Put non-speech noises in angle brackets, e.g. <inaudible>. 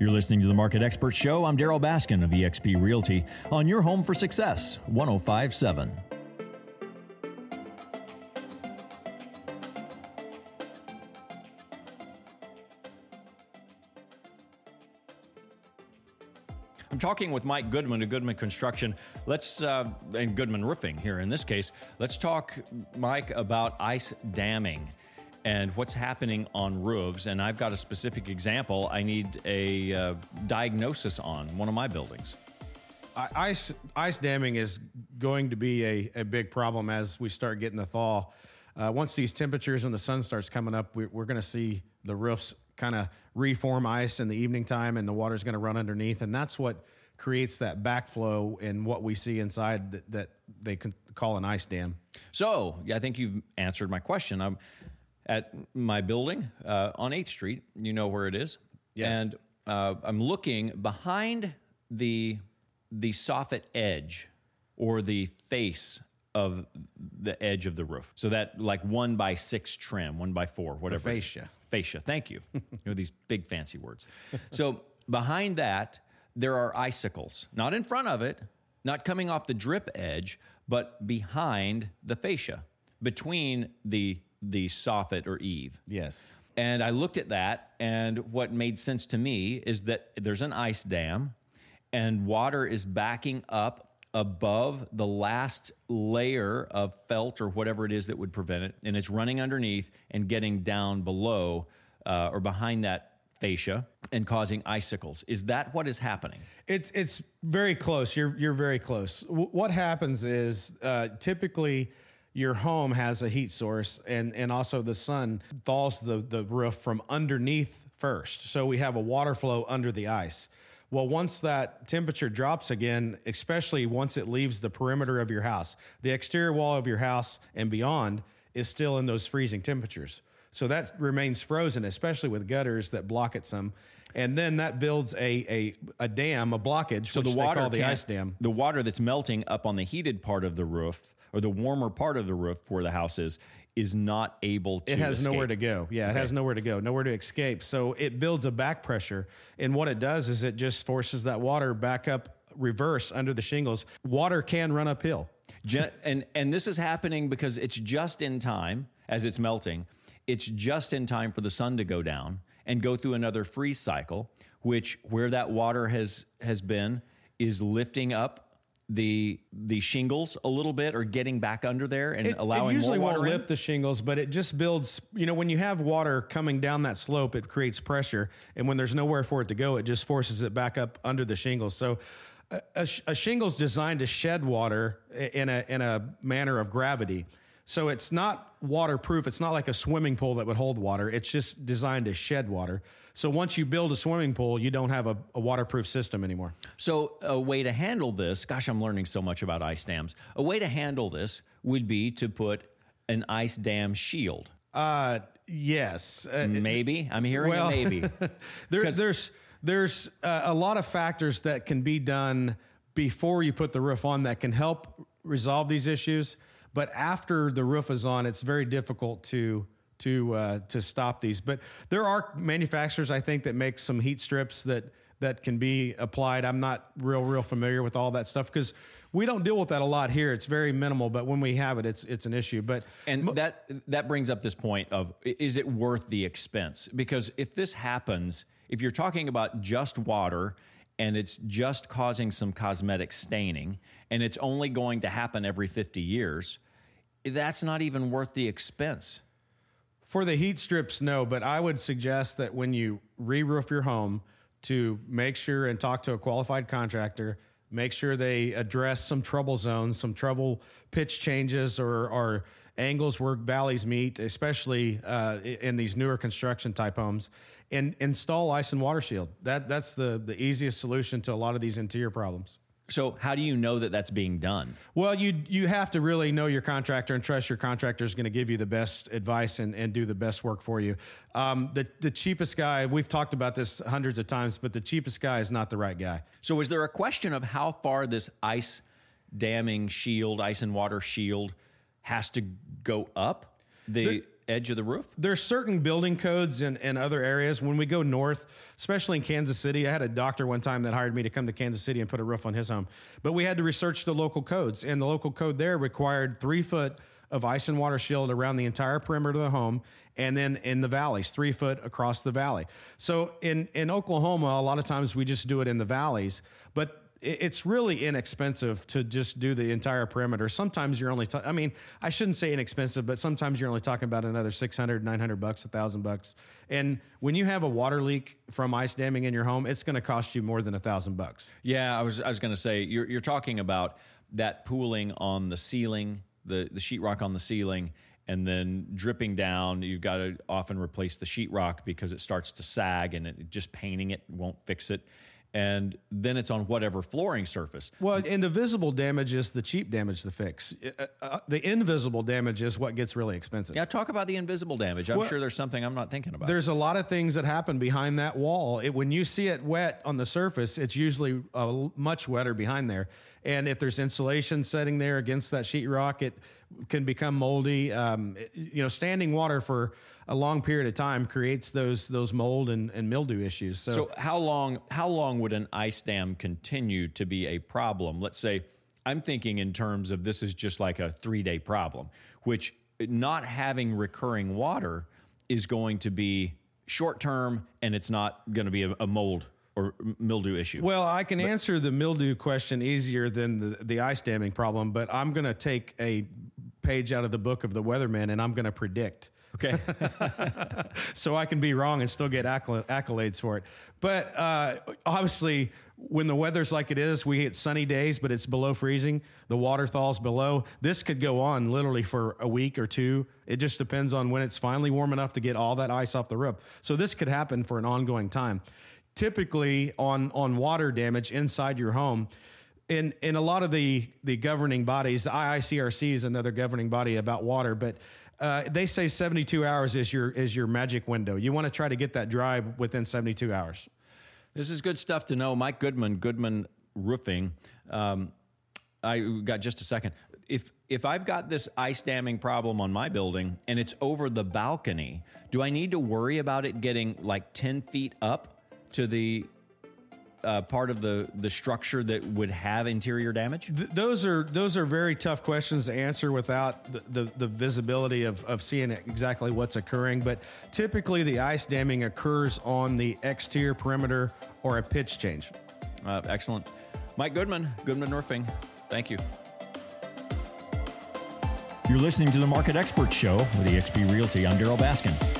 You're listening to the Market Expert Show. I'm Darryl Baskin of eXp Realty on your home for success, 1057. I'm talking with Mike Goodman of Goodman Construction. Let's uh, and Goodman Roofing here in this case. Let's talk, Mike, about ice damming and what's happening on roofs. And I've got a specific example. I need a uh, diagnosis on one of my buildings. Ice ice damming is going to be a, a big problem as we start getting the thaw. Uh, once these temperatures and the sun starts coming up, we, we're going to see the roofs kind of reform ice in the evening time and the water's going to run underneath. And that's what creates that backflow in what we see inside that, that they can call an ice dam. So, yeah, I think you've answered my question. I'm at my building uh, on 8th Street. You know where it is. Yes. And uh, I'm looking behind the, the soffit edge or the face of the edge of the roof. So that like one by six trim, one by four, whatever. The fascia. Fascia. Thank you. <laughs> you know these big fancy words. So behind that, there are icicles, not in front of it, not coming off the drip edge, but behind the fascia, between the the soffit or eave. Yes. And I looked at that, and what made sense to me is that there's an ice dam, and water is backing up above the last layer of felt or whatever it is that would prevent it, and it's running underneath and getting down below uh, or behind that fascia and causing icicles. Is that what is happening? It's it's very close. You're you're very close. W- what happens is uh, typically your home has a heat source and and also the sun thaws the the roof from underneath first. So we have a water flow under the ice. Well, once that temperature drops again, especially once it leaves the perimeter of your house, the exterior wall of your house and beyond is still in those freezing temperatures. So that remains frozen, especially with gutters that block it some. And then that builds a a, a dam, a blockage, So the water, the ice dam. the water that's melting up on the heated part of the roof or the warmer part of the roof where the house is, is not able to. It has escape. nowhere to go. Yeah, it has nowhere to go, nowhere to escape. So it builds a back pressure. And what it does is it just forces that water back up reverse under the shingles. Water can run uphill. And and this is happening because it's just in time as it's melting. It's just in time for the sun to go down and go through another freeze cycle, which where that water has has been is lifting up the the shingles a little bit or getting back under there and It, allowing it usually more won't in. lift the shingles, but it just builds. You know, when you have water coming down that slope, it creates pressure, and when there's nowhere for it to go, it just forces it back up under the shingles. So. A, a, sh- a shingle's designed to shed water in a in a manner of gravity. So it's not waterproof. It's not like a swimming pool that would hold water. It's just designed to shed water. So once you build a swimming pool, you don't have a, a waterproof system anymore. So, a way to handle this, gosh, I'm learning so much about ice dams. A way to handle this would be to put an ice dam shield. Uh, yes. Uh, Maybe. I'm hearing Well, maybe. <laughs> there, there's there's uh, a lot of factors that can be done before you put the roof on that can help resolve these issues. But after the roof is on, it's very difficult to to uh, to stop these. But there are manufacturers I think that make some heat strips that that can be applied. I'm not real real familiar with all that stuff because we don't deal with that a lot here. It's very minimal, but when we have it, it's it's an issue. But And that that brings up this point of is it worth the expense? Because if this happens, if you're talking about just water and it's just causing some cosmetic staining and it's only going to happen every 50 years, that's not even worth the expense. For the heat strips, no, but I would suggest that when you re roof your home, to make sure and talk to a qualified contractor, make sure they address some trouble zones, some trouble pitch changes or, or angles where valleys meet, especially uh, in these newer construction type homes, and install ice and water shield. That, that's the, the easiest solution to a lot of these interior problems. So, how do you know that that's being done? Well, you you have to really know your contractor and trust your contractor is going to give you the best advice and, and do the best work for you. Um, the the cheapest guy, we've talked about this hundreds of times, but the cheapest guy is not the right guy. So, is there a question of how far this ice damming shield, ice and water shield, has to go up? The edge of the roof? There's certain building codes in, in other areas. When we go north, especially in Kansas City, I had a doctor one time that hired me to come to Kansas City and put a roof on his home. But we had to research the local codes, and the local code there required three foot of ice and water shield around the entire perimeter of the home, and then in the valleys, three foot across the valley. So in in Oklahoma, a lot of times we just do it in the valleys, but it's really inexpensive to just do the entire perimeter. Sometimes you're only, ta- I mean, I shouldn't say inexpensive, but sometimes you're only talking about another 600, 900 bucks, a thousand bucks. And when you have a water leak from ice damming in your home, it's going to cost you more than a thousand bucks. Yeah, I was, I was going to say, you're, you're talking about that pooling on the ceiling, the, the sheetrock on the ceiling, and then dripping down. You've got to often replace the sheetrock because it starts to sag and it, just painting it won't fix it and then it's on whatever flooring surface. Well, and the visible damage is the cheap damage to fix. Uh, uh, the invisible damage is what gets really expensive. Yeah, talk about the invisible damage. I'm well, sure there's something I'm not thinking about. There's a lot of things that happen behind that wall. It, when you see it wet on the surface, it's usually uh, much wetter behind there. And if there's insulation setting there against that sheetrock, it can become moldy. Um, you know, standing water for a long period of time creates those those mold and, and mildew issues. So, so how long how long would an ice dam continue to be a problem? Let's say I'm thinking in terms of this is just like a three day problem, which not having recurring water is going to be short term and it's not going to be a, a mold or mildew issue? Well, I can but, answer the mildew question easier than the, the ice damming problem, but I'm going to take a page out of the book of the weatherman and I'm going to predict. Okay. <laughs> so I can be wrong and still get accolades for it. But uh, obviously, when the weather's like it is, we hit sunny days, but it's below freezing. The water thaws below. This could go on literally for a week or two. It just depends on when it's finally warm enough to get all that ice off the roof. So this could happen for an ongoing time typically on on water damage inside your home. In in a lot of the the governing bodies the IICRC is another governing body about water but uh, they say 72 hours is your is your magic window. You want to try to get that dry within 72 hours. This is good stuff to know. Mike goodman goodman roofing. Um, i got just a second. If if I've got this ice damming problem on my building and it's over the balcony, do I need to worry about it getting like 10 feet up to the uh, part of the the structure that would have interior damage? Th- those are those are very tough questions to answer without the, the, the, visibility of, of seeing exactly what's occurring. But typically, the ice damming occurs on the exterior perimeter or a pitch change. Uh, excellent, Mike Goodman, Goodman Roofing. Thank you. You're listening to the Market Expert Show with eXp Realty. I'm Darryl Baskin.